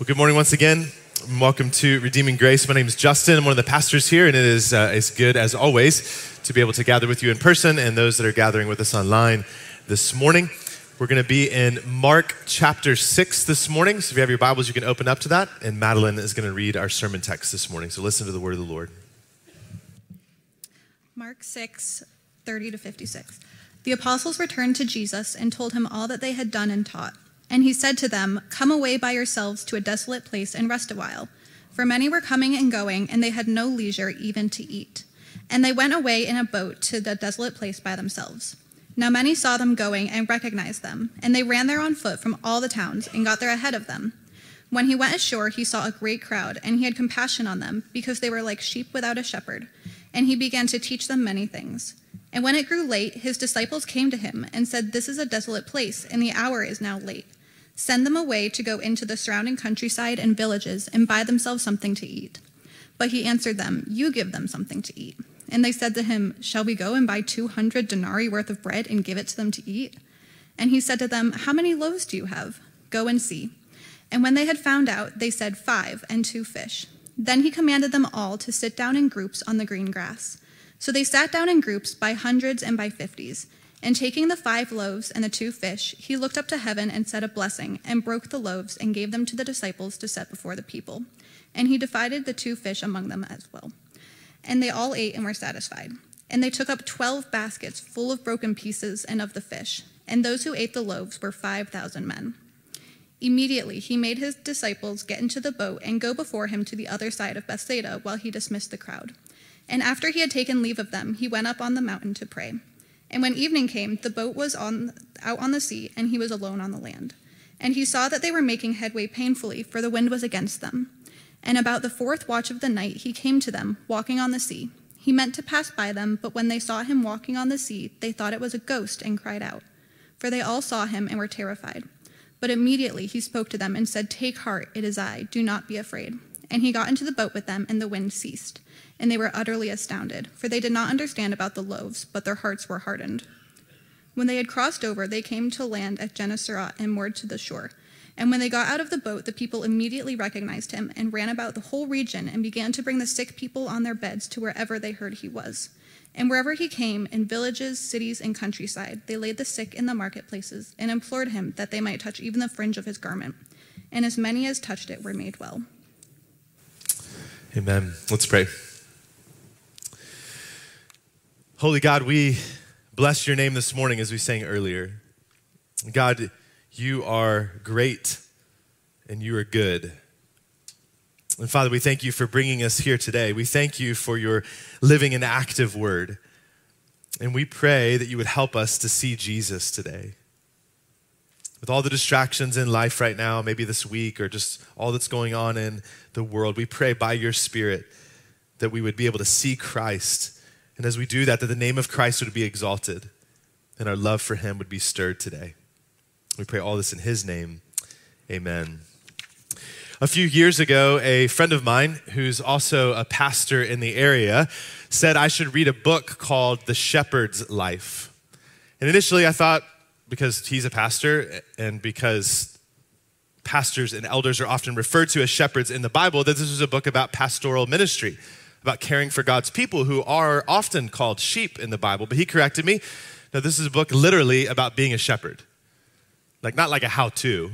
Well, good morning once again. Welcome to Redeeming Grace. My name is Justin. I'm one of the pastors here, and it is uh, as good as always to be able to gather with you in person and those that are gathering with us online this morning. We're going to be in Mark chapter 6 this morning. So if you have your Bibles, you can open up to that. And Madeline is going to read our sermon text this morning. So listen to the word of the Lord. Mark 6, 30 to 56. The apostles returned to Jesus and told him all that they had done and taught. And he said to them, Come away by yourselves to a desolate place and rest a while. For many were coming and going, and they had no leisure even to eat. And they went away in a boat to the desolate place by themselves. Now many saw them going and recognized them, and they ran there on foot from all the towns and got there ahead of them. When he went ashore, he saw a great crowd, and he had compassion on them, because they were like sheep without a shepherd. And he began to teach them many things. And when it grew late, his disciples came to him and said, This is a desolate place, and the hour is now late. Send them away to go into the surrounding countryside and villages and buy themselves something to eat. But he answered them, You give them something to eat. And they said to him, Shall we go and buy 200 denarii worth of bread and give it to them to eat? And he said to them, How many loaves do you have? Go and see. And when they had found out, they said, Five and two fish. Then he commanded them all to sit down in groups on the green grass. So they sat down in groups by hundreds and by fifties. And taking the five loaves and the two fish, he looked up to heaven and said a blessing, and broke the loaves and gave them to the disciples to set before the people. And he divided the two fish among them as well. And they all ate and were satisfied. And they took up twelve baskets full of broken pieces and of the fish. And those who ate the loaves were five thousand men. Immediately he made his disciples get into the boat and go before him to the other side of Bethsaida while he dismissed the crowd. And after he had taken leave of them, he went up on the mountain to pray. And when evening came, the boat was on, out on the sea, and he was alone on the land. And he saw that they were making headway painfully, for the wind was against them. And about the fourth watch of the night, he came to them, walking on the sea. He meant to pass by them, but when they saw him walking on the sea, they thought it was a ghost and cried out. For they all saw him and were terrified. But immediately he spoke to them and said, Take heart, it is I, do not be afraid. And he got into the boat with them, and the wind ceased and they were utterly astounded, for they did not understand about the loaves, but their hearts were hardened. When they had crossed over, they came to land at Gennesaret and moored to the shore. And when they got out of the boat, the people immediately recognized him and ran about the whole region and began to bring the sick people on their beds to wherever they heard he was. And wherever he came, in villages, cities, and countryside, they laid the sick in the marketplaces and implored him that they might touch even the fringe of his garment. And as many as touched it were made well. Amen. Let's pray. Holy God, we bless your name this morning as we sang earlier. God, you are great and you are good. And Father, we thank you for bringing us here today. We thank you for your living and active word. And we pray that you would help us to see Jesus today. With all the distractions in life right now, maybe this week, or just all that's going on in the world, we pray by your Spirit that we would be able to see Christ and as we do that, that the name of Christ would be exalted and our love for him would be stirred today. We pray all this in his name. Amen. A few years ago, a friend of mine, who's also a pastor in the area, said I should read a book called The Shepherd's Life. And initially, I thought, because he's a pastor and because pastors and elders are often referred to as shepherds in the Bible, that this was a book about pastoral ministry about caring for God's people who are often called sheep in the Bible. But he corrected me. No, this is a book literally about being a shepherd. Like, not like a how to,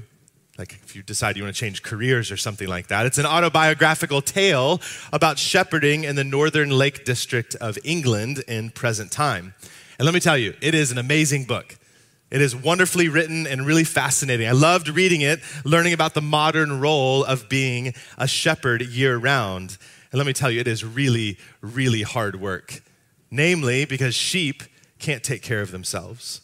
like if you decide you want to change careers or something like that. It's an autobiographical tale about shepherding in the northern Lake District of England in present time. And let me tell you, it is an amazing book. It is wonderfully written and really fascinating. I loved reading it, learning about the modern role of being a shepherd year round. And let me tell you, it is really, really hard work. Namely, because sheep can't take care of themselves.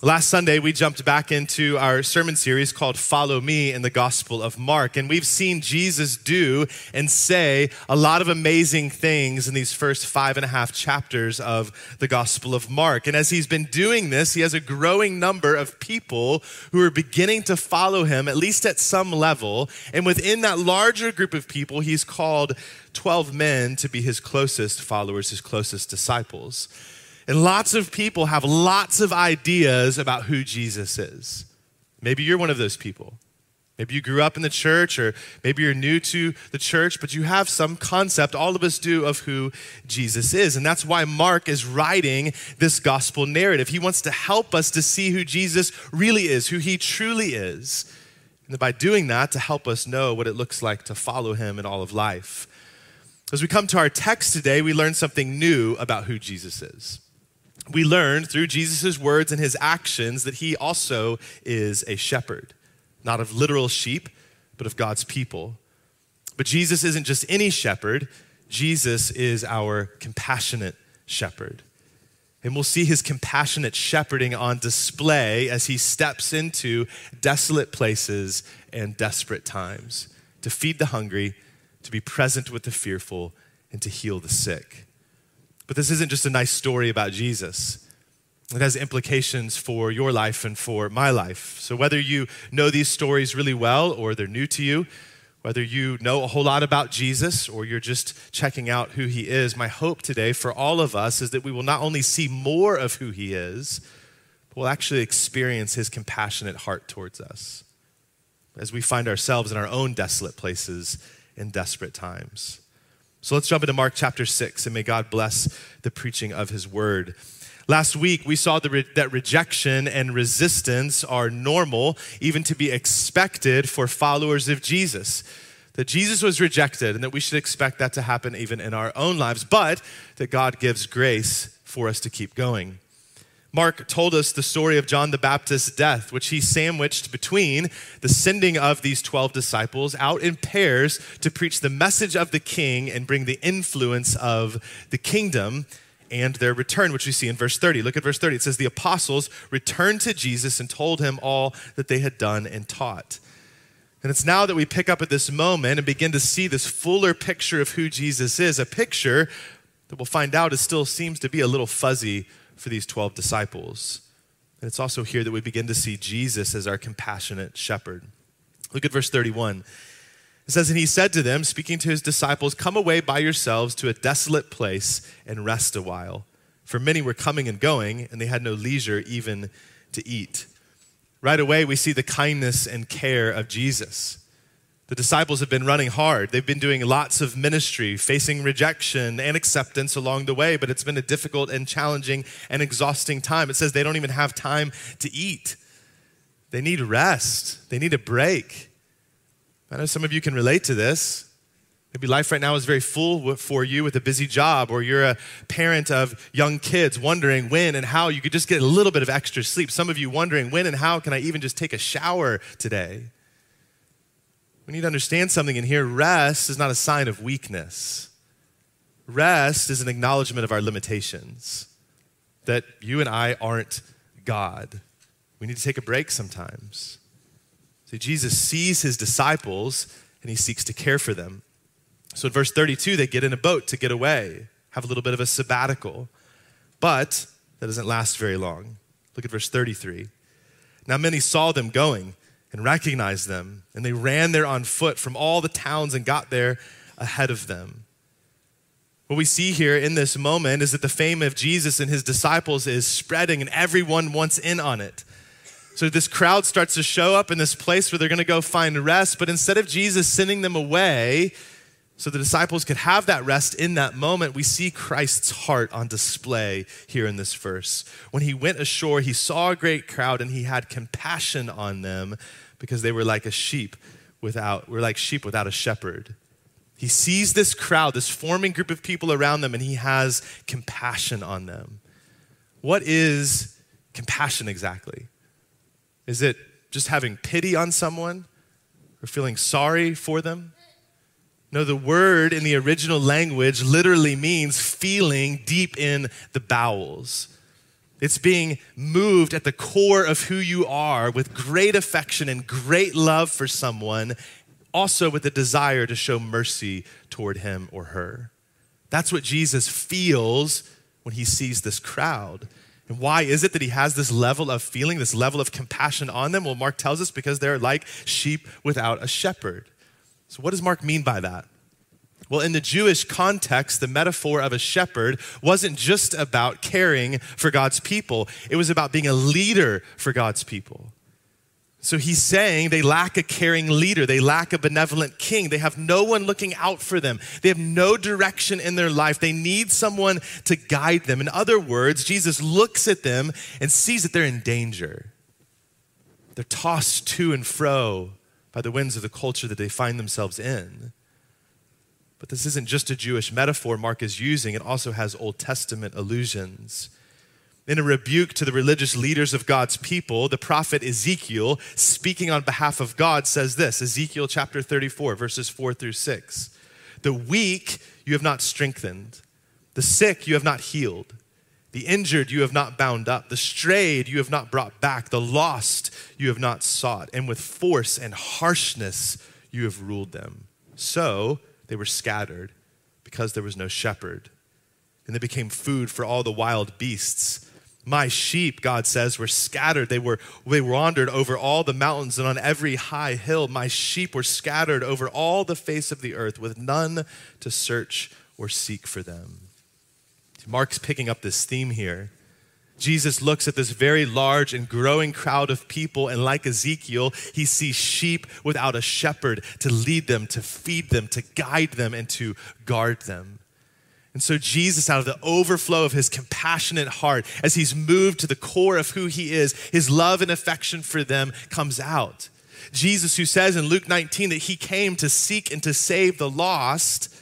Last Sunday, we jumped back into our sermon series called Follow Me in the Gospel of Mark. And we've seen Jesus do and say a lot of amazing things in these first five and a half chapters of the Gospel of Mark. And as he's been doing this, he has a growing number of people who are beginning to follow him, at least at some level. And within that larger group of people, he's called 12 men to be his closest followers, his closest disciples. And lots of people have lots of ideas about who Jesus is. Maybe you're one of those people. Maybe you grew up in the church, or maybe you're new to the church, but you have some concept, all of us do, of who Jesus is. And that's why Mark is writing this gospel narrative. He wants to help us to see who Jesus really is, who he truly is. And by doing that, to help us know what it looks like to follow him in all of life. As we come to our text today, we learn something new about who Jesus is. We learn through Jesus' words and his actions that he also is a shepherd not of literal sheep, but of God's people. But Jesus isn't just any shepherd, Jesus is our compassionate shepherd. And we'll see his compassionate shepherding on display as he steps into desolate places and desperate times to feed the hungry, to be present with the fearful, and to heal the sick. But this isn't just a nice story about Jesus. It has implications for your life and for my life. So, whether you know these stories really well or they're new to you, whether you know a whole lot about Jesus or you're just checking out who he is, my hope today for all of us is that we will not only see more of who he is, but we'll actually experience his compassionate heart towards us as we find ourselves in our own desolate places in desperate times. So let's jump into Mark chapter 6 and may God bless the preaching of his word. Last week, we saw re- that rejection and resistance are normal, even to be expected for followers of Jesus. That Jesus was rejected and that we should expect that to happen even in our own lives, but that God gives grace for us to keep going. Mark told us the story of John the Baptist's death, which he sandwiched between the sending of these 12 disciples out in pairs to preach the message of the king and bring the influence of the kingdom and their return, which we see in verse 30. Look at verse 30. It says, The apostles returned to Jesus and told him all that they had done and taught. And it's now that we pick up at this moment and begin to see this fuller picture of who Jesus is, a picture that we'll find out is still seems to be a little fuzzy for these 12 disciples. And it's also here that we begin to see Jesus as our compassionate shepherd. Look at verse 31. It says, And he said to them, speaking to his disciples, Come away by yourselves to a desolate place and rest a while. For many were coming and going, and they had no leisure even to eat. Right away, we see the kindness and care of Jesus. The disciples have been running hard. They've been doing lots of ministry, facing rejection and acceptance along the way, but it's been a difficult and challenging and exhausting time. It says they don't even have time to eat. They need rest, they need a break. I know some of you can relate to this. Maybe life right now is very full for you with a busy job, or you're a parent of young kids wondering when and how you could just get a little bit of extra sleep. Some of you wondering when and how can I even just take a shower today? We need to understand something in here. Rest is not a sign of weakness, rest is an acknowledgement of our limitations, that you and I aren't God. We need to take a break sometimes. So Jesus sees his disciples and he seeks to care for them. So in verse 32, they get in a boat to get away, have a little bit of a sabbatical. But that doesn't last very long. Look at verse 33. Now many saw them going and recognized them, and they ran there on foot from all the towns and got there ahead of them. What we see here in this moment is that the fame of Jesus and his disciples is spreading, and everyone wants in on it. So this crowd starts to show up in this place where they're going to go find rest, but instead of Jesus sending them away so the disciples could have that rest in that moment, we see Christ's heart on display here in this verse. When he went ashore, he saw a great crowd and he had compassion on them because they were like a sheep without were like sheep without a shepherd. He sees this crowd, this forming group of people around them and he has compassion on them. What is compassion exactly? Is it just having pity on someone or feeling sorry for them? No, the word in the original language literally means feeling deep in the bowels. It's being moved at the core of who you are with great affection and great love for someone, also with a desire to show mercy toward him or her. That's what Jesus feels when he sees this crowd. And why is it that he has this level of feeling, this level of compassion on them? Well, Mark tells us because they're like sheep without a shepherd. So, what does Mark mean by that? Well, in the Jewish context, the metaphor of a shepherd wasn't just about caring for God's people, it was about being a leader for God's people. So he's saying they lack a caring leader. They lack a benevolent king. They have no one looking out for them. They have no direction in their life. They need someone to guide them. In other words, Jesus looks at them and sees that they're in danger. They're tossed to and fro by the winds of the culture that they find themselves in. But this isn't just a Jewish metaphor Mark is using, it also has Old Testament allusions. In a rebuke to the religious leaders of God's people, the prophet Ezekiel, speaking on behalf of God, says this Ezekiel chapter 34, verses 4 through 6. The weak you have not strengthened, the sick you have not healed, the injured you have not bound up, the strayed you have not brought back, the lost you have not sought, and with force and harshness you have ruled them. So they were scattered because there was no shepherd, and they became food for all the wild beasts. My sheep, God says, were scattered. They were they wandered over all the mountains and on every high hill. My sheep were scattered over all the face of the earth with none to search or seek for them. Mark's picking up this theme here. Jesus looks at this very large and growing crowd of people, and like Ezekiel, he sees sheep without a shepherd to lead them, to feed them, to guide them, and to guard them. And so, Jesus, out of the overflow of his compassionate heart, as he's moved to the core of who he is, his love and affection for them comes out. Jesus, who says in Luke 19 that he came to seek and to save the lost,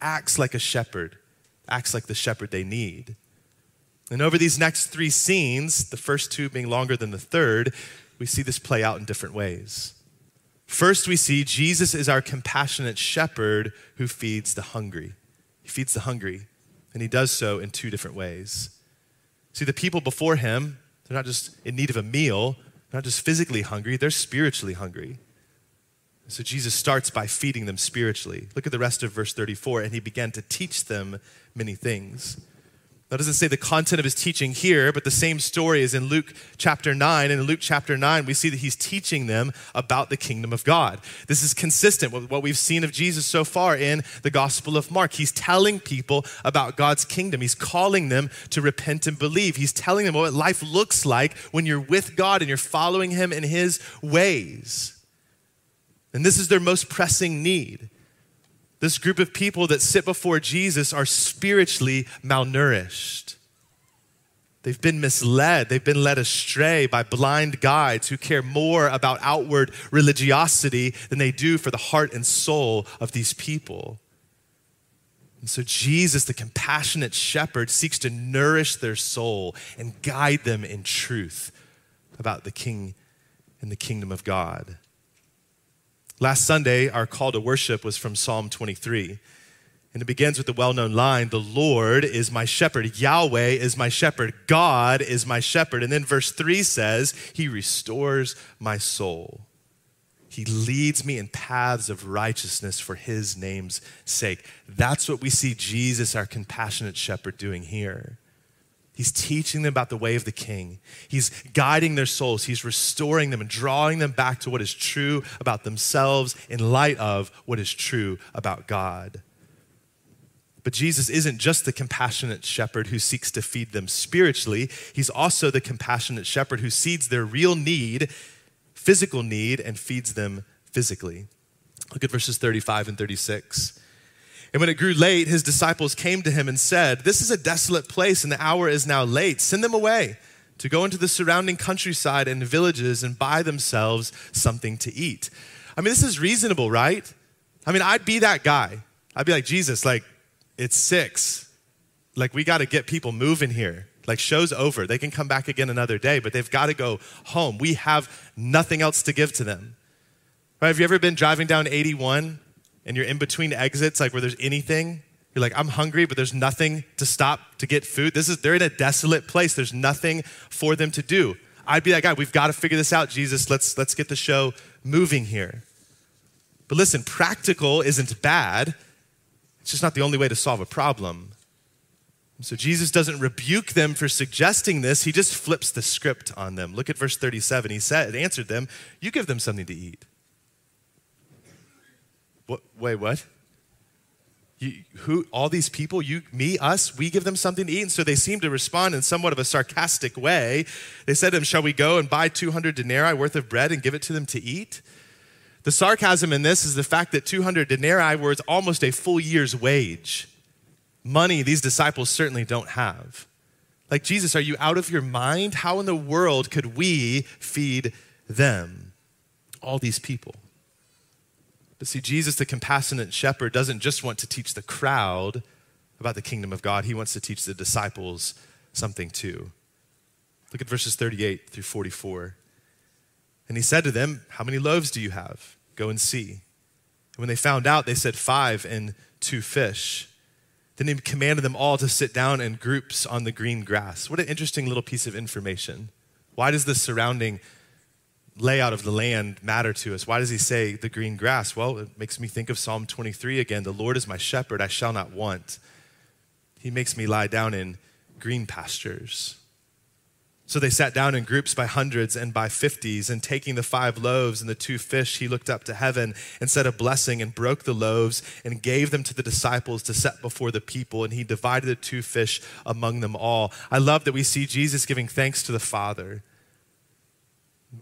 acts like a shepherd, acts like the shepherd they need. And over these next three scenes, the first two being longer than the third, we see this play out in different ways. First, we see Jesus is our compassionate shepherd who feeds the hungry. He feeds the hungry, and he does so in two different ways. See, the people before him, they're not just in need of a meal, they're not just physically hungry, they're spiritually hungry. So Jesus starts by feeding them spiritually. Look at the rest of verse 34. And he began to teach them many things. That doesn't say the content of his teaching here, but the same story is in Luke chapter 9. And in Luke chapter 9, we see that he's teaching them about the kingdom of God. This is consistent with what we've seen of Jesus so far in the Gospel of Mark. He's telling people about God's kingdom, he's calling them to repent and believe. He's telling them what life looks like when you're with God and you're following him in his ways. And this is their most pressing need. This group of people that sit before Jesus are spiritually malnourished. They've been misled. They've been led astray by blind guides who care more about outward religiosity than they do for the heart and soul of these people. And so, Jesus, the compassionate shepherd, seeks to nourish their soul and guide them in truth about the King and the kingdom of God. Last Sunday, our call to worship was from Psalm 23. And it begins with the well known line The Lord is my shepherd. Yahweh is my shepherd. God is my shepherd. And then verse 3 says, He restores my soul. He leads me in paths of righteousness for His name's sake. That's what we see Jesus, our compassionate shepherd, doing here. He's teaching them about the way of the king. He's guiding their souls. He's restoring them and drawing them back to what is true about themselves in light of what is true about God. But Jesus isn't just the compassionate shepherd who seeks to feed them spiritually, he's also the compassionate shepherd who sees their real need, physical need, and feeds them physically. Look at verses 35 and 36. And when it grew late, his disciples came to him and said, This is a desolate place, and the hour is now late. Send them away to go into the surrounding countryside and villages and buy themselves something to eat. I mean, this is reasonable, right? I mean, I'd be that guy. I'd be like, Jesus, like, it's six. Like, we got to get people moving here. Like, show's over. They can come back again another day, but they've got to go home. We have nothing else to give to them. Right? Have you ever been driving down 81 and you're in between exits, like where there's anything, you're like, I'm hungry, but there's nothing to stop to get food. This is they're in a desolate place. There's nothing for them to do. I'd be that guy. We've got to figure this out, Jesus. Let's let's get the show moving here. But listen, practical isn't bad. It's just not the only way to solve a problem. So Jesus doesn't rebuke them for suggesting this. He just flips the script on them. Look at verse 37. He said, answered them, "You give them something to eat." What, wait, what? You, who all these people you me us we give them something to eat? And so they seem to respond in somewhat of a sarcastic way. They said to him shall we go and buy 200 denarii worth of bread and give it to them to eat? The sarcasm in this is the fact that 200 denarii was almost a full year's wage. Money these disciples certainly don't have. Like jesus are you out of your mind? How in the world could we feed them? All these people but see, Jesus, the compassionate shepherd, doesn't just want to teach the crowd about the kingdom of God, he wants to teach the disciples something too. Look at verses 38 through 44. And he said to them, How many loaves do you have? Go and see. And when they found out, they said, Five and two fish. Then he commanded them all to sit down in groups on the green grass. What an interesting little piece of information. Why does the surrounding layout of the land matter to us? Why does he say the green grass? Well, it makes me think of Psalm 23 again. The Lord is my shepherd, I shall not want. He makes me lie down in green pastures. So they sat down in groups by hundreds and by fifties, and taking the five loaves and the two fish, he looked up to heaven and said a blessing and broke the loaves and gave them to the disciples to set before the people. And he divided the two fish among them all. I love that we see Jesus giving thanks to the Father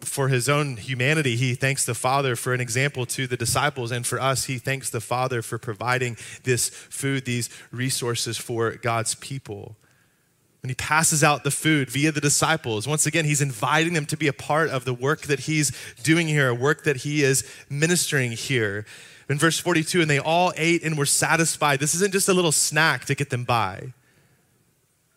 for his own humanity, he thanks the Father for an example to the disciples. And for us, he thanks the Father for providing this food, these resources for God's people. When he passes out the food via the disciples, once again, he's inviting them to be a part of the work that he's doing here, a work that he is ministering here. In verse 42, and they all ate and were satisfied. This isn't just a little snack to get them by.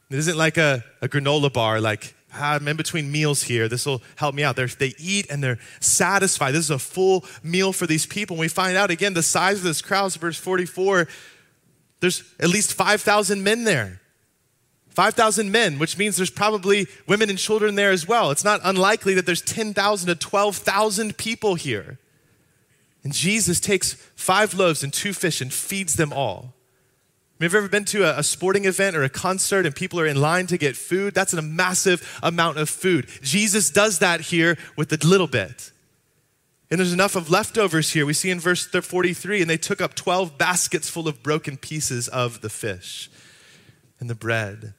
It isn't like a, a granola bar, like I'm in between meals here. This will help me out. They're, they eat and they're satisfied. This is a full meal for these people. And we find out again the size of this crowd, verse 44, there's at least 5,000 men there. 5,000 men, which means there's probably women and children there as well. It's not unlikely that there's 10,000 to 12,000 people here. And Jesus takes five loaves and two fish and feeds them all. Have you ever been to a, a, sporting event or a concert and people are in line to get food? That's a massive amount of food. Jesus does that here with a little bit. And there's enough of leftovers here. We see in verse 43 and they took up 12 baskets full of broken pieces of the fish and the bread.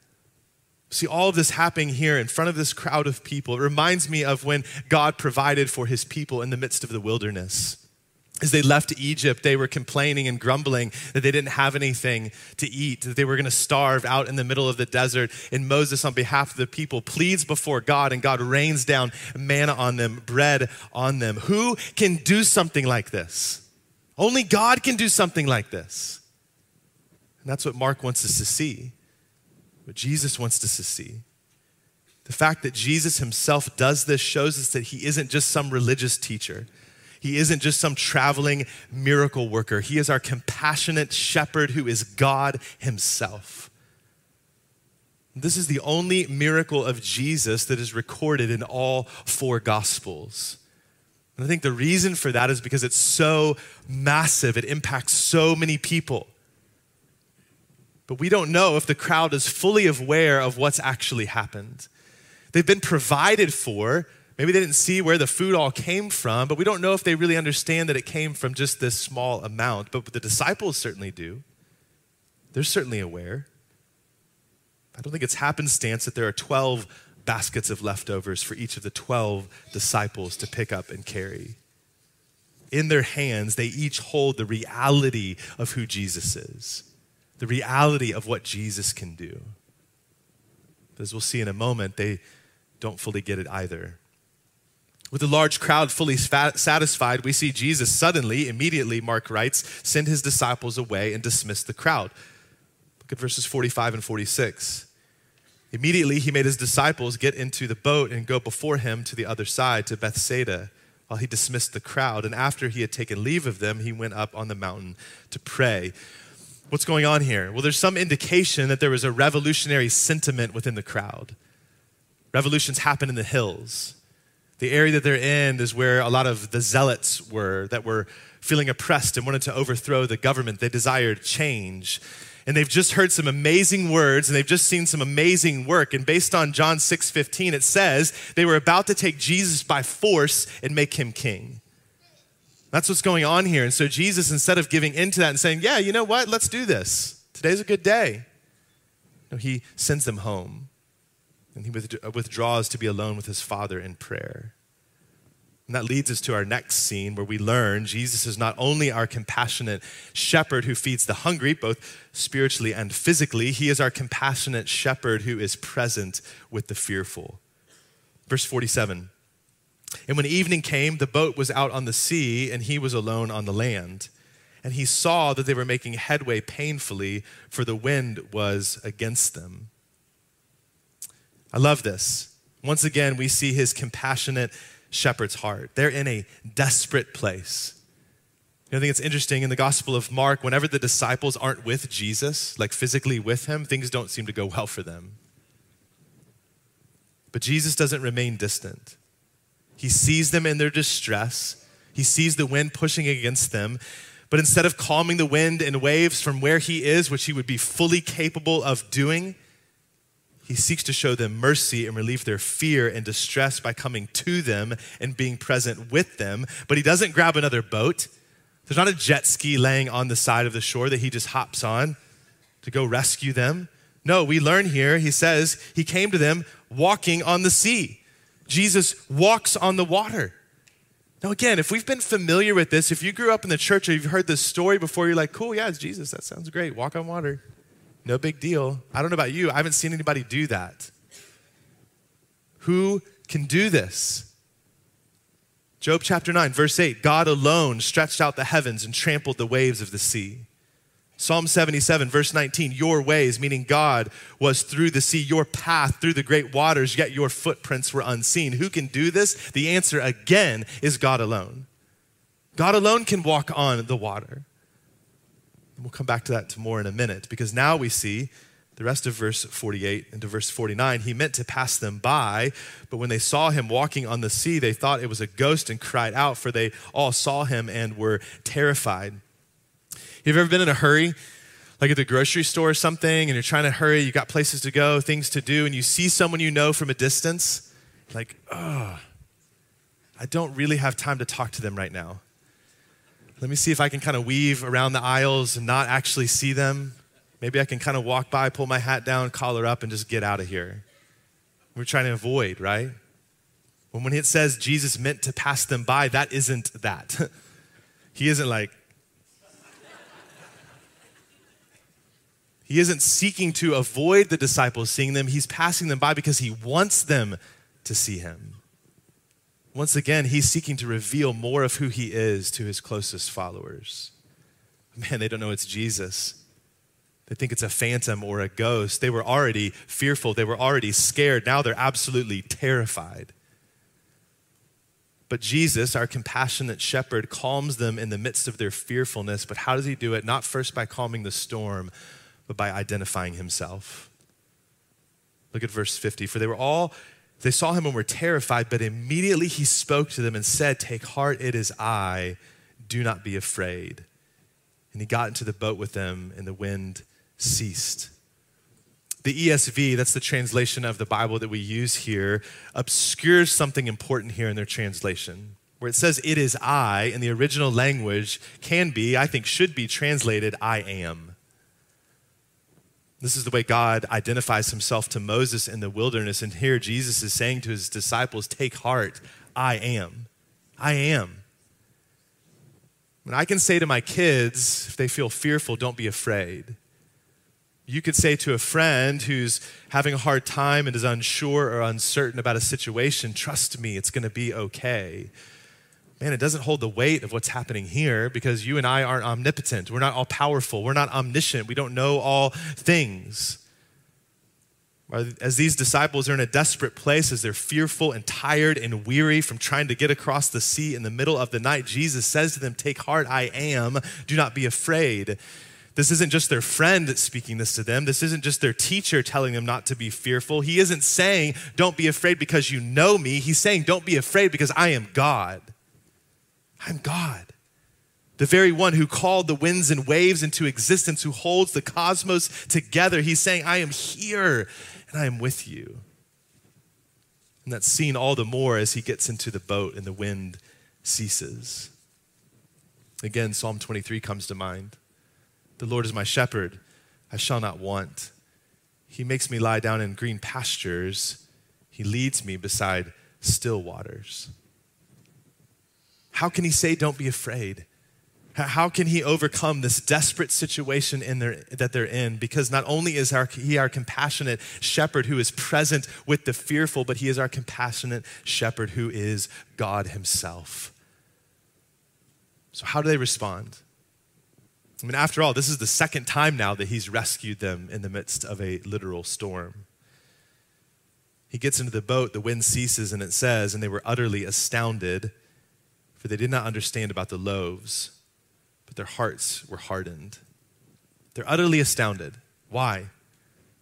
See all of this happening here in front of this crowd of people. It reminds me of when God provided for his people in the midst of the wilderness. As they left Egypt, they were complaining and grumbling that they didn't have anything to eat, that they were going to starve out in the middle of the desert. And Moses, on behalf of the people, pleads before God, and God rains down manna on them, bread on them. Who can do something like this? Only God can do something like this. And that's what Mark wants us to see, what Jesus wants us to see. The fact that Jesus himself does this shows us that he isn't just some religious teacher he isn't just some traveling miracle worker. He is our compassionate shepherd who is God Himself. This is the only miracle of Jesus that is recorded in all four Gospels. And I think the reason for that is because it's so massive, it impacts so many people. But we don't know if the crowd is fully aware of what's actually happened. They've been provided for Maybe they didn't see where the food all came from, but we don't know if they really understand that it came from just this small amount. But the disciples certainly do. They're certainly aware. I don't think it's happenstance that there are 12 baskets of leftovers for each of the 12 disciples to pick up and carry. In their hands, they each hold the reality of who Jesus is, the reality of what Jesus can do. But as we'll see in a moment, they don't fully get it either. With the large crowd fully satisfied, we see Jesus suddenly, immediately, Mark writes, send his disciples away and dismiss the crowd. Look at verses 45 and 46. Immediately, he made his disciples get into the boat and go before him to the other side, to Bethsaida, while he dismissed the crowd. And after he had taken leave of them, he went up on the mountain to pray. What's going on here? Well, there's some indication that there was a revolutionary sentiment within the crowd. Revolutions happen in the hills. The area that they're in is where a lot of the zealots were that were feeling oppressed and wanted to overthrow the government. They desired change. And they've just heard some amazing words and they've just seen some amazing work. And based on John 6 15, it says they were about to take Jesus by force and make him king. That's what's going on here. And so Jesus, instead of giving into that and saying, Yeah, you know what? Let's do this. Today's a good day. No, he sends them home. And he uh, withdraws to be alone with his Father in prayer. And that leads us to our next scene where we learn Jesus is not only our compassionate shepherd who feeds the hungry, both spiritually and physically, he is our compassionate shepherd who is present with the fearful. Verse 47 And when evening came, the boat was out on the sea, and he was alone on the land. And he saw that they were making headway painfully, for the wind was against them. I love this. Once again, we see his compassionate shepherd's heart. They're in a desperate place. You know, I think it's interesting in the Gospel of Mark, whenever the disciples aren't with Jesus, like physically with him, things don't seem to go well for them. But Jesus doesn't remain distant. He sees them in their distress, he sees the wind pushing against them. But instead of calming the wind and waves from where he is, which he would be fully capable of doing, he seeks to show them mercy and relieve their fear and distress by coming to them and being present with them. But he doesn't grab another boat. There's not a jet ski laying on the side of the shore that he just hops on to go rescue them. No, we learn here, he says, he came to them walking on the sea. Jesus walks on the water. Now, again, if we've been familiar with this, if you grew up in the church or you've heard this story before, you're like, cool, yeah, it's Jesus. That sounds great. Walk on water. No big deal. I don't know about you, I haven't seen anybody do that. Who can do this? Job chapter 9, verse 8 God alone stretched out the heavens and trampled the waves of the sea. Psalm 77, verse 19, your ways, meaning God, was through the sea, your path through the great waters, yet your footprints were unseen. Who can do this? The answer again is God alone. God alone can walk on the water. We'll come back to that more in a minute because now we see the rest of verse 48 into verse 49. He meant to pass them by, but when they saw him walking on the sea, they thought it was a ghost and cried out, for they all saw him and were terrified. You've ever been in a hurry? Like at the grocery store or something, and you're trying to hurry, you got places to go, things to do, and you see someone you know from a distance, like, oh, I don't really have time to talk to them right now. Let me see if I can kind of weave around the aisles and not actually see them. Maybe I can kind of walk by, pull my hat down, collar up, and just get out of here. We're trying to avoid, right? When it says Jesus meant to pass them by, that isn't that. he isn't like, he isn't seeking to avoid the disciples seeing them. He's passing them by because he wants them to see him. Once again, he's seeking to reveal more of who he is to his closest followers. Man, they don't know it's Jesus. They think it's a phantom or a ghost. They were already fearful. They were already scared. Now they're absolutely terrified. But Jesus, our compassionate shepherd, calms them in the midst of their fearfulness. But how does he do it? Not first by calming the storm, but by identifying himself. Look at verse 50. For they were all they saw him and were terrified, but immediately he spoke to them and said, Take heart, it is I. Do not be afraid. And he got into the boat with them, and the wind ceased. The ESV, that's the translation of the Bible that we use here, obscures something important here in their translation. Where it says, It is I, in the original language, can be, I think should be translated, I am. This is the way God identifies himself to Moses in the wilderness. And here Jesus is saying to his disciples, Take heart, I am. I am. And I can say to my kids, if they feel fearful, don't be afraid. You could say to a friend who's having a hard time and is unsure or uncertain about a situation, trust me, it's going to be okay man, it doesn't hold the weight of what's happening here because you and I aren't omnipotent. We're not all powerful. We're not omniscient. We don't know all things. As these disciples are in a desperate place, as they're fearful and tired and weary from trying to get across the sea in the middle of the night, Jesus says to them, Take heart, I am. Do not be afraid. This isn't just their friend speaking this to them. This isn't just their teacher telling them not to be fearful. He isn't saying, Don't be afraid because you know me. He's saying, Don't be afraid because I am God. I'm God. The very one who called the winds and waves into existence, who holds the cosmos together. He's saying, I am here and I am with you. And that's seen all the more as he gets into the boat and the wind ceases. Again, Psalm 23 comes to mind. The Lord is my shepherd, I shall not want. He makes me lie down in green pastures, He leads me beside still waters. How can He say, Don't be afraid? How can he overcome this desperate situation their, that they're in? Because not only is our, he our compassionate shepherd who is present with the fearful, but he is our compassionate shepherd who is God himself. So, how do they respond? I mean, after all, this is the second time now that he's rescued them in the midst of a literal storm. He gets into the boat, the wind ceases, and it says, And they were utterly astounded, for they did not understand about the loaves but their hearts were hardened. They're utterly astounded. Why?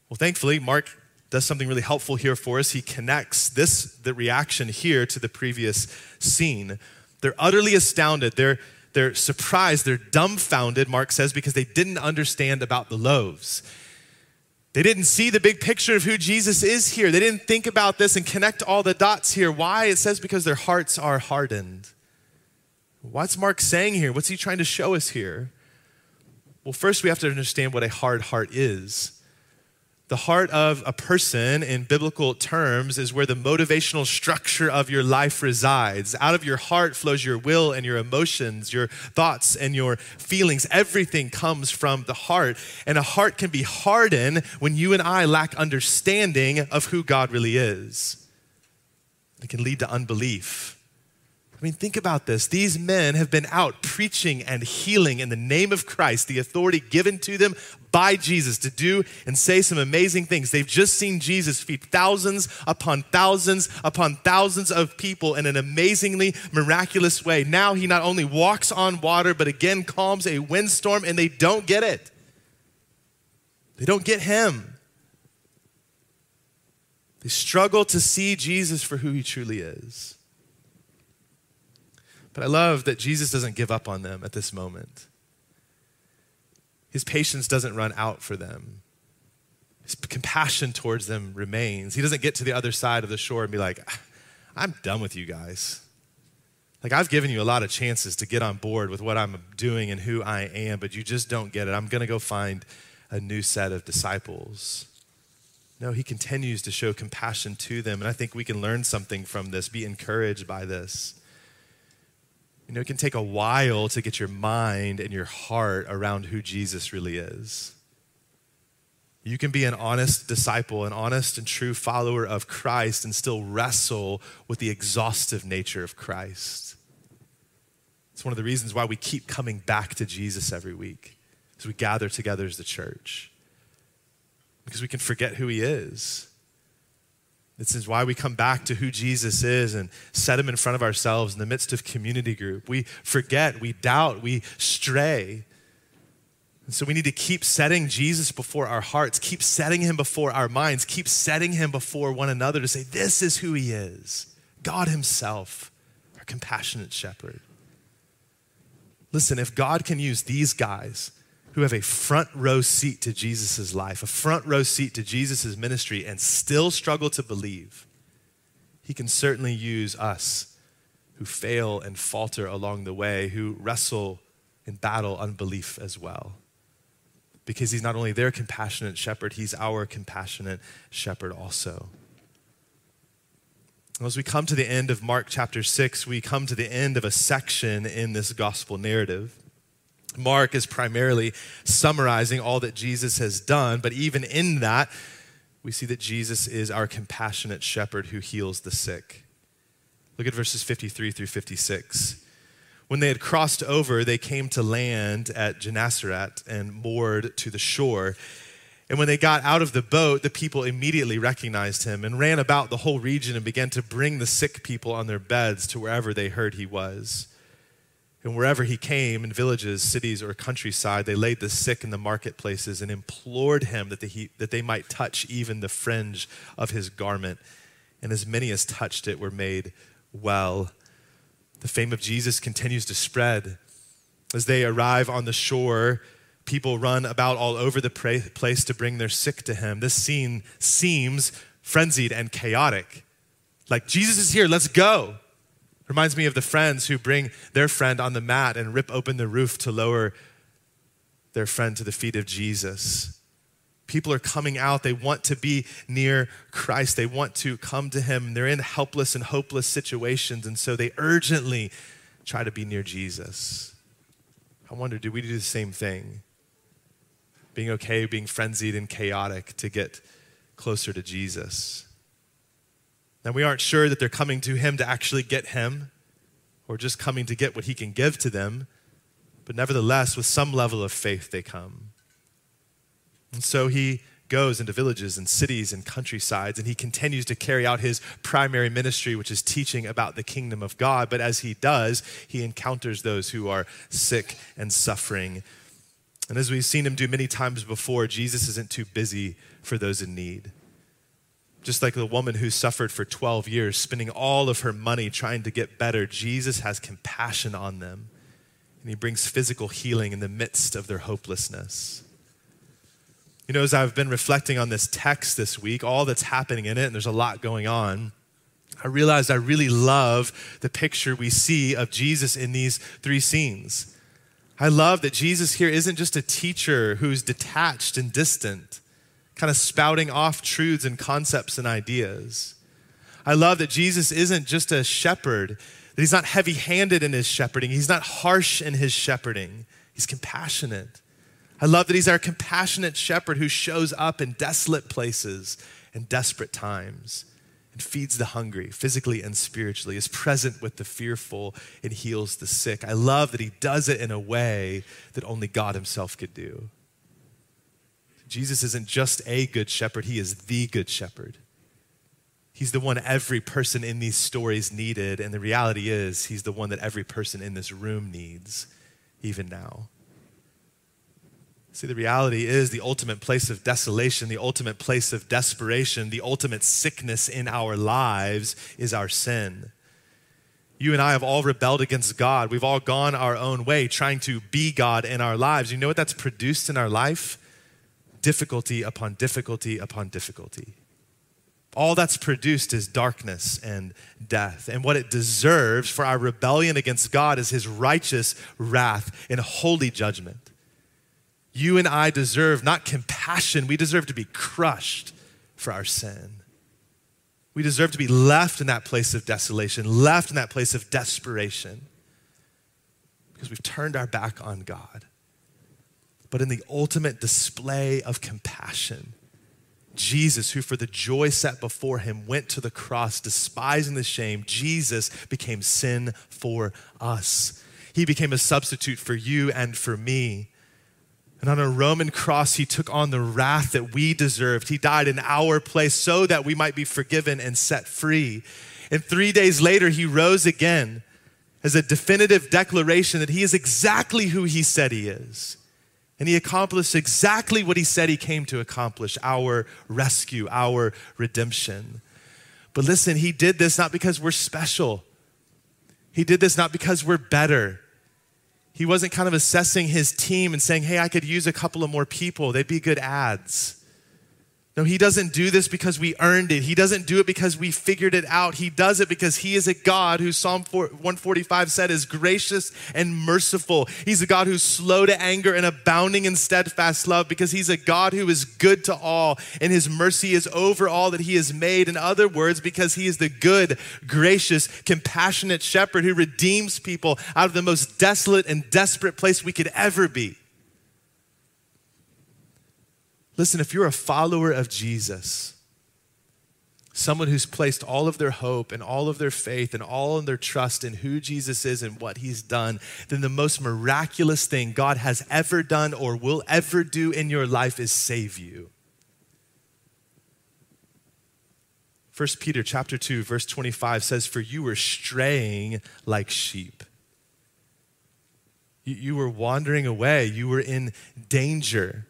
Well, thankfully, Mark does something really helpful here for us. He connects this, the reaction here, to the previous scene. They're utterly astounded. They're, they're surprised. They're dumbfounded, Mark says, because they didn't understand about the loaves. They didn't see the big picture of who Jesus is here. They didn't think about this and connect all the dots here. Why? It says because their hearts are hardened. What's Mark saying here? What's he trying to show us here? Well, first we have to understand what a hard heart is. The heart of a person, in biblical terms, is where the motivational structure of your life resides. Out of your heart flows your will and your emotions, your thoughts and your feelings. Everything comes from the heart. And a heart can be hardened when you and I lack understanding of who God really is. It can lead to unbelief. I mean, think about this. These men have been out preaching and healing in the name of Christ, the authority given to them by Jesus to do and say some amazing things. They've just seen Jesus feed thousands upon thousands upon thousands of people in an amazingly miraculous way. Now he not only walks on water, but again calms a windstorm, and they don't get it. They don't get him. They struggle to see Jesus for who he truly is. But I love that Jesus doesn't give up on them at this moment. His patience doesn't run out for them. His compassion towards them remains. He doesn't get to the other side of the shore and be like, ah, I'm done with you guys. Like, I've given you a lot of chances to get on board with what I'm doing and who I am, but you just don't get it. I'm going to go find a new set of disciples. No, he continues to show compassion to them. And I think we can learn something from this, be encouraged by this. You know, it can take a while to get your mind and your heart around who Jesus really is. You can be an honest disciple, an honest and true follower of Christ, and still wrestle with the exhaustive nature of Christ. It's one of the reasons why we keep coming back to Jesus every week as we gather together as the church. Because we can forget who he is. This is why we come back to who Jesus is and set him in front of ourselves in the midst of community group. We forget, we doubt, we stray. And so we need to keep setting Jesus before our hearts, keep setting him before our minds, keep setting him before one another to say, This is who he is God himself, our compassionate shepherd. Listen, if God can use these guys, who have a front row seat to Jesus' life, a front row seat to Jesus' ministry, and still struggle to believe, he can certainly use us who fail and falter along the way, who wrestle and battle unbelief as well. Because he's not only their compassionate shepherd, he's our compassionate shepherd also. As we come to the end of Mark chapter 6, we come to the end of a section in this gospel narrative. Mark is primarily summarizing all that Jesus has done, but even in that, we see that Jesus is our compassionate shepherd who heals the sick. Look at verses 53 through 56. When they had crossed over, they came to land at Gennesaret and moored to the shore. And when they got out of the boat, the people immediately recognized him and ran about the whole region and began to bring the sick people on their beds to wherever they heard he was. And wherever he came, in villages, cities, or countryside, they laid the sick in the marketplaces and implored him that they, that they might touch even the fringe of his garment. And as many as touched it were made well. The fame of Jesus continues to spread. As they arrive on the shore, people run about all over the place to bring their sick to him. This scene seems frenzied and chaotic. Like, Jesus is here, let's go. Reminds me of the friends who bring their friend on the mat and rip open the roof to lower their friend to the feet of Jesus. People are coming out. They want to be near Christ. They want to come to Him. They're in helpless and hopeless situations, and so they urgently try to be near Jesus. I wonder, do we do the same thing? Being okay, being frenzied and chaotic to get closer to Jesus. Now, we aren't sure that they're coming to Him to actually get Him or just coming to get what He can give to them, but nevertheless, with some level of faith, they come. And so He goes into villages and cities and countrysides, and he continues to carry out his primary ministry, which is teaching about the kingdom of God. But as he does, he encounters those who are sick and suffering. And as we've seen him do many times before, Jesus isn't too busy for those in need. Just like the woman who suffered for 12 years, spending all of her money trying to get better, Jesus has compassion on them. And he brings physical healing in the midst of their hopelessness. You know, as I've been reflecting on this text this week, all that's happening in it, and there's a lot going on, I realized I really love the picture we see of Jesus in these three scenes. I love that Jesus here isn't just a teacher who's detached and distant, kind of spouting off truths and concepts and ideas. I love that Jesus isn't just a shepherd, that he's not heavy handed in his shepherding, he's not harsh in his shepherding, he's compassionate. I love that he's our compassionate shepherd who shows up in desolate places and desperate times and feeds the hungry physically and spiritually, is present with the fearful and heals the sick. I love that he does it in a way that only God himself could do. Jesus isn't just a good shepherd, he is the good shepherd. He's the one every person in these stories needed, and the reality is, he's the one that every person in this room needs, even now. See, the reality is the ultimate place of desolation, the ultimate place of desperation, the ultimate sickness in our lives is our sin. You and I have all rebelled against God. We've all gone our own way trying to be God in our lives. You know what that's produced in our life? Difficulty upon difficulty upon difficulty. All that's produced is darkness and death. And what it deserves for our rebellion against God is his righteous wrath and holy judgment. You and I deserve not compassion, we deserve to be crushed for our sin. We deserve to be left in that place of desolation, left in that place of desperation, because we've turned our back on God. But in the ultimate display of compassion, Jesus, who for the joy set before him went to the cross, despising the shame, Jesus became sin for us. He became a substitute for you and for me. And on a Roman cross, he took on the wrath that we deserved. He died in our place so that we might be forgiven and set free. And three days later, he rose again as a definitive declaration that he is exactly who he said he is. And he accomplished exactly what he said he came to accomplish our rescue, our redemption. But listen, he did this not because we're special, he did this not because we're better. He wasn't kind of assessing his team and saying, hey, I could use a couple of more people. They'd be good adds. No, he doesn't do this because we earned it. He doesn't do it because we figured it out. He does it because he is a God who Psalm 145 said is gracious and merciful. He's a God who's slow to anger and abounding in steadfast love because he's a God who is good to all and his mercy is over all that he has made. In other words, because he is the good, gracious, compassionate shepherd who redeems people out of the most desolate and desperate place we could ever be. Listen, if you're a follower of Jesus, someone who's placed all of their hope and all of their faith and all of their trust in who Jesus is and what he's done, then the most miraculous thing God has ever done or will ever do in your life is save you. 1 Peter chapter 2 verse 25 says for you were straying like sheep. You, you were wandering away, you were in danger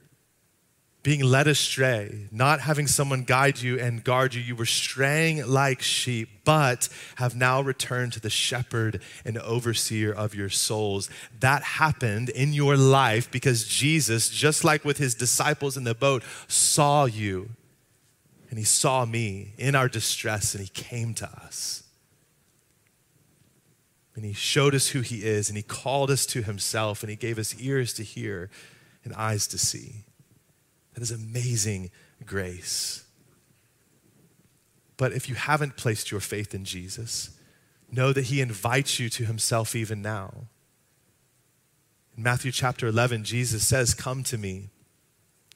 being led astray, not having someone guide you and guard you. You were straying like sheep, but have now returned to the shepherd and overseer of your souls. That happened in your life because Jesus, just like with his disciples in the boat, saw you and he saw me in our distress and he came to us. And he showed us who he is, and he called us to himself, and he gave us ears to hear and eyes to see. That is amazing grace. But if you haven't placed your faith in Jesus, know that he invites you to himself even now. In Matthew chapter 11, Jesus says, Come to me.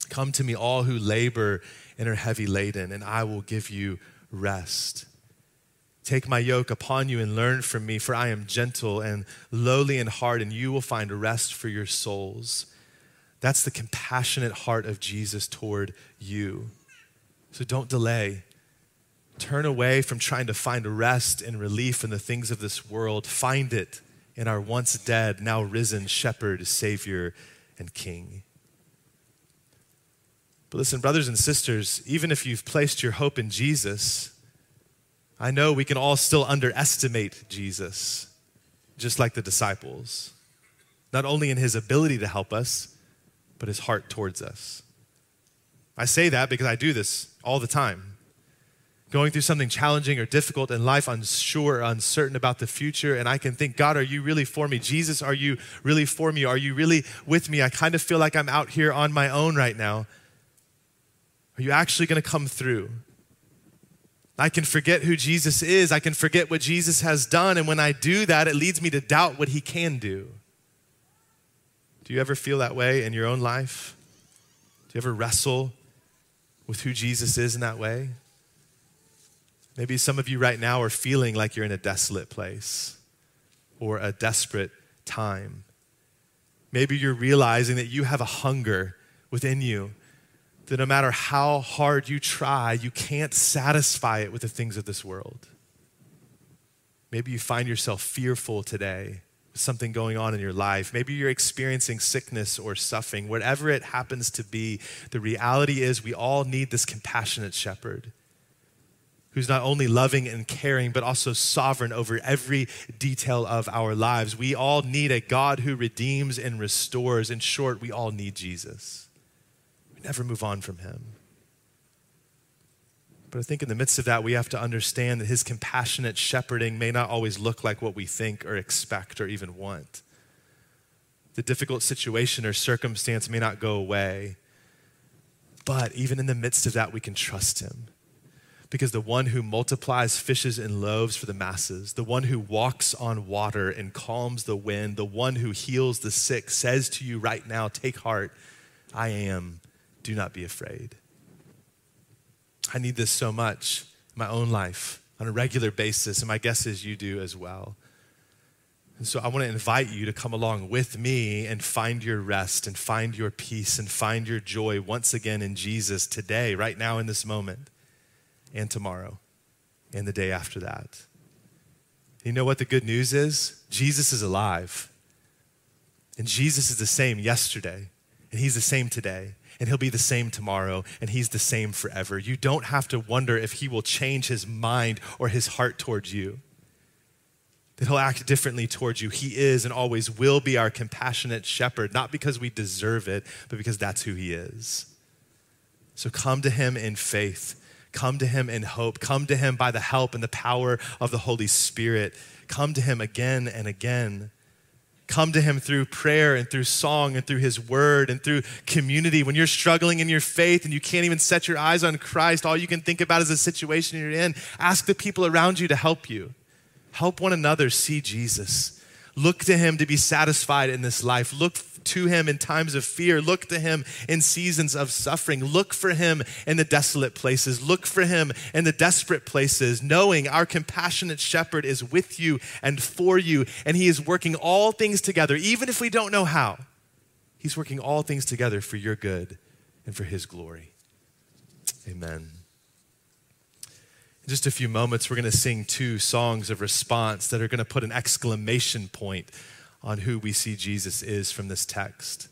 Come to me, all who labor and are heavy laden, and I will give you rest. Take my yoke upon you and learn from me, for I am gentle and lowly in heart, and you will find rest for your souls. That's the compassionate heart of Jesus toward you. So don't delay. Turn away from trying to find rest and relief in the things of this world. Find it in our once dead, now risen shepherd, Savior, and King. But listen, brothers and sisters, even if you've placed your hope in Jesus, I know we can all still underestimate Jesus, just like the disciples, not only in his ability to help us, but his heart towards us. I say that because I do this all the time. Going through something challenging or difficult in life, unsure, uncertain about the future, and I can think, God, are you really for me? Jesus, are you really for me? Are you really with me? I kind of feel like I'm out here on my own right now. Are you actually going to come through? I can forget who Jesus is. I can forget what Jesus has done. And when I do that, it leads me to doubt what he can do. Do you ever feel that way in your own life? Do you ever wrestle with who Jesus is in that way? Maybe some of you right now are feeling like you're in a desolate place or a desperate time. Maybe you're realizing that you have a hunger within you that no matter how hard you try, you can't satisfy it with the things of this world. Maybe you find yourself fearful today something going on in your life. Maybe you're experiencing sickness or suffering. Whatever it happens to be, the reality is we all need this compassionate shepherd who's not only loving and caring, but also sovereign over every detail of our lives. We all need a God who redeems and restores. In short, we all need Jesus We never move on from him. But I think in the midst of that, we have to understand that his compassionate shepherding may not always look like what we think or expect or even want. The difficult situation or circumstance may not go away. But even in the midst of that, we can trust him. Because the one who multiplies fishes and loaves for the masses, the one who walks on water and calms the wind, the one who heals the sick says to you right now, Take heart, I am do not be afraid. I need this so much in my own life on a regular basis, and my guess is you do as well. And so I want to invite you to come along with me and find your rest and find your peace and find your joy once again in Jesus today, right now in this moment, and tomorrow, and the day after that. You know what the good news is? Jesus is alive. And Jesus is the same yesterday, and he's the same today and he'll be the same tomorrow, and he's the same forever. You don't have to wonder if he will change his mind or his heart towards you. That he'll act differently towards you. He is and always will be our compassionate shepherd, not because we deserve it, but because that's who he is. So come to him in faith. Come to him in hope. Come to him by the help and the power of the Holy Spirit. Come to him again and again come to him through prayer and through song and through his word and through community. When you're struggling in your faith and you can't even set your eyes on Christ, all you can think about is the situation you're in. Ask the people around you to help you. Help one another see Jesus. Look to him to be satisfied in this life. Look to him in times of fear. Look to him in seasons of suffering. Look for him in the desolate places. Look for him in the desperate places, knowing our compassionate shepherd is with you and for you, and he is working all things together, even if we don't know how. He's working all things together for your good and for his glory. Amen. In just a few moments, we're going to sing two songs of response that are going to put an exclamation point on who we see Jesus is from this text.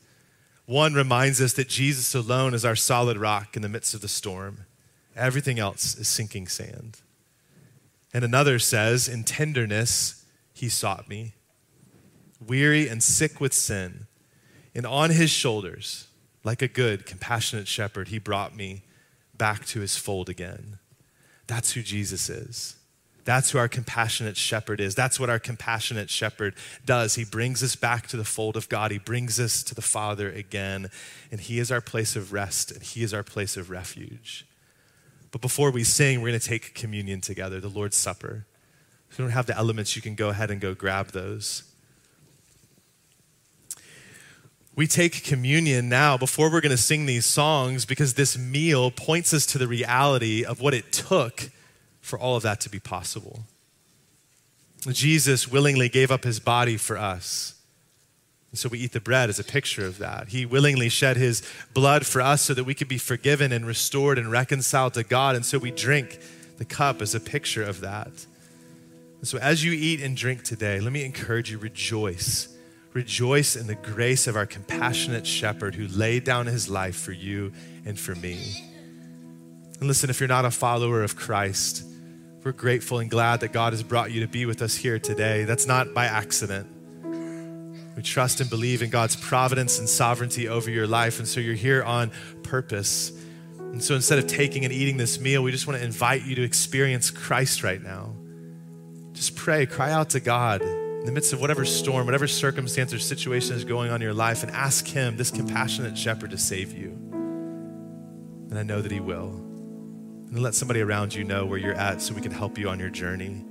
One reminds us that Jesus alone is our solid rock in the midst of the storm. Everything else is sinking sand. And another says, In tenderness, he sought me, weary and sick with sin. And on his shoulders, like a good, compassionate shepherd, he brought me back to his fold again. That's who Jesus is. That's who our compassionate shepherd is. That's what our compassionate shepherd does. He brings us back to the fold of God. He brings us to the Father again. And He is our place of rest and He is our place of refuge. But before we sing, we're going to take communion together, the Lord's Supper. If you don't have the elements, you can go ahead and go grab those. We take communion now before we're going to sing these songs because this meal points us to the reality of what it took for all of that to be possible. Jesus willingly gave up his body for us. And so we eat the bread as a picture of that. He willingly shed his blood for us so that we could be forgiven and restored and reconciled to God. And so we drink the cup as a picture of that. And so as you eat and drink today, let me encourage you rejoice. Rejoice in the grace of our compassionate shepherd who laid down his life for you and for me. And listen, if you're not a follower of Christ, we're grateful and glad that God has brought you to be with us here today. That's not by accident. We trust and believe in God's providence and sovereignty over your life. And so you're here on purpose. And so instead of taking and eating this meal, we just want to invite you to experience Christ right now. Just pray, cry out to God in the midst of whatever storm, whatever circumstance or situation is going on in your life, and ask Him, this compassionate shepherd, to save you. And I know that He will and let somebody around you know where you're at so we can help you on your journey.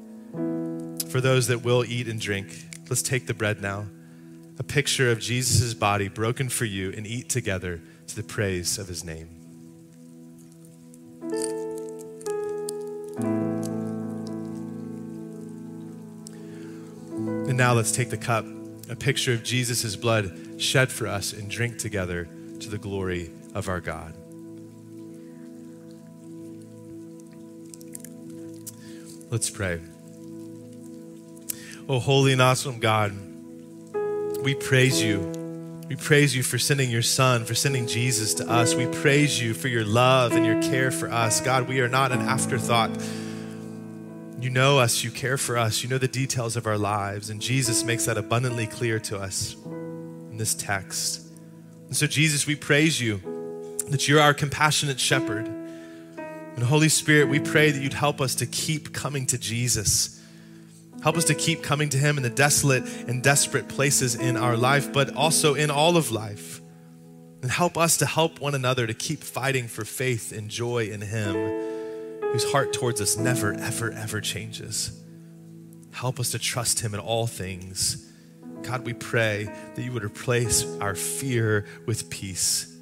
For those that will eat and drink, let's take the bread now. A picture of Jesus' body broken for you and eat together to the praise of his name. And now let's take the cup, a picture of Jesus' blood shed for us, and drink together to the glory of our God. Let's pray. Oh, holy and awesome God, we praise you. We praise you for sending your son, for sending Jesus to us. We praise you for your love and your care for us. God, we are not an afterthought. You know us, you care for us, you know the details of our lives, and Jesus makes that abundantly clear to us in this text. And so, Jesus, we praise you that you're our compassionate shepherd and Holy Spirit, we pray that you'd help us to keep coming to Jesus. Help us to keep coming to Him in the desolate and desperate places in our life, but also in all of life. And help us to help one another to keep fighting for faith and joy in Him, whose heart towards us never, ever, ever changes. Help us to trust Him in all things. God, we pray that you would replace our fear with peace.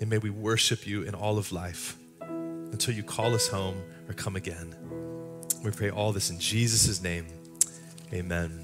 And may we worship you in all of life until you call us home or come again. We pray all this in Jesus' name. Amen.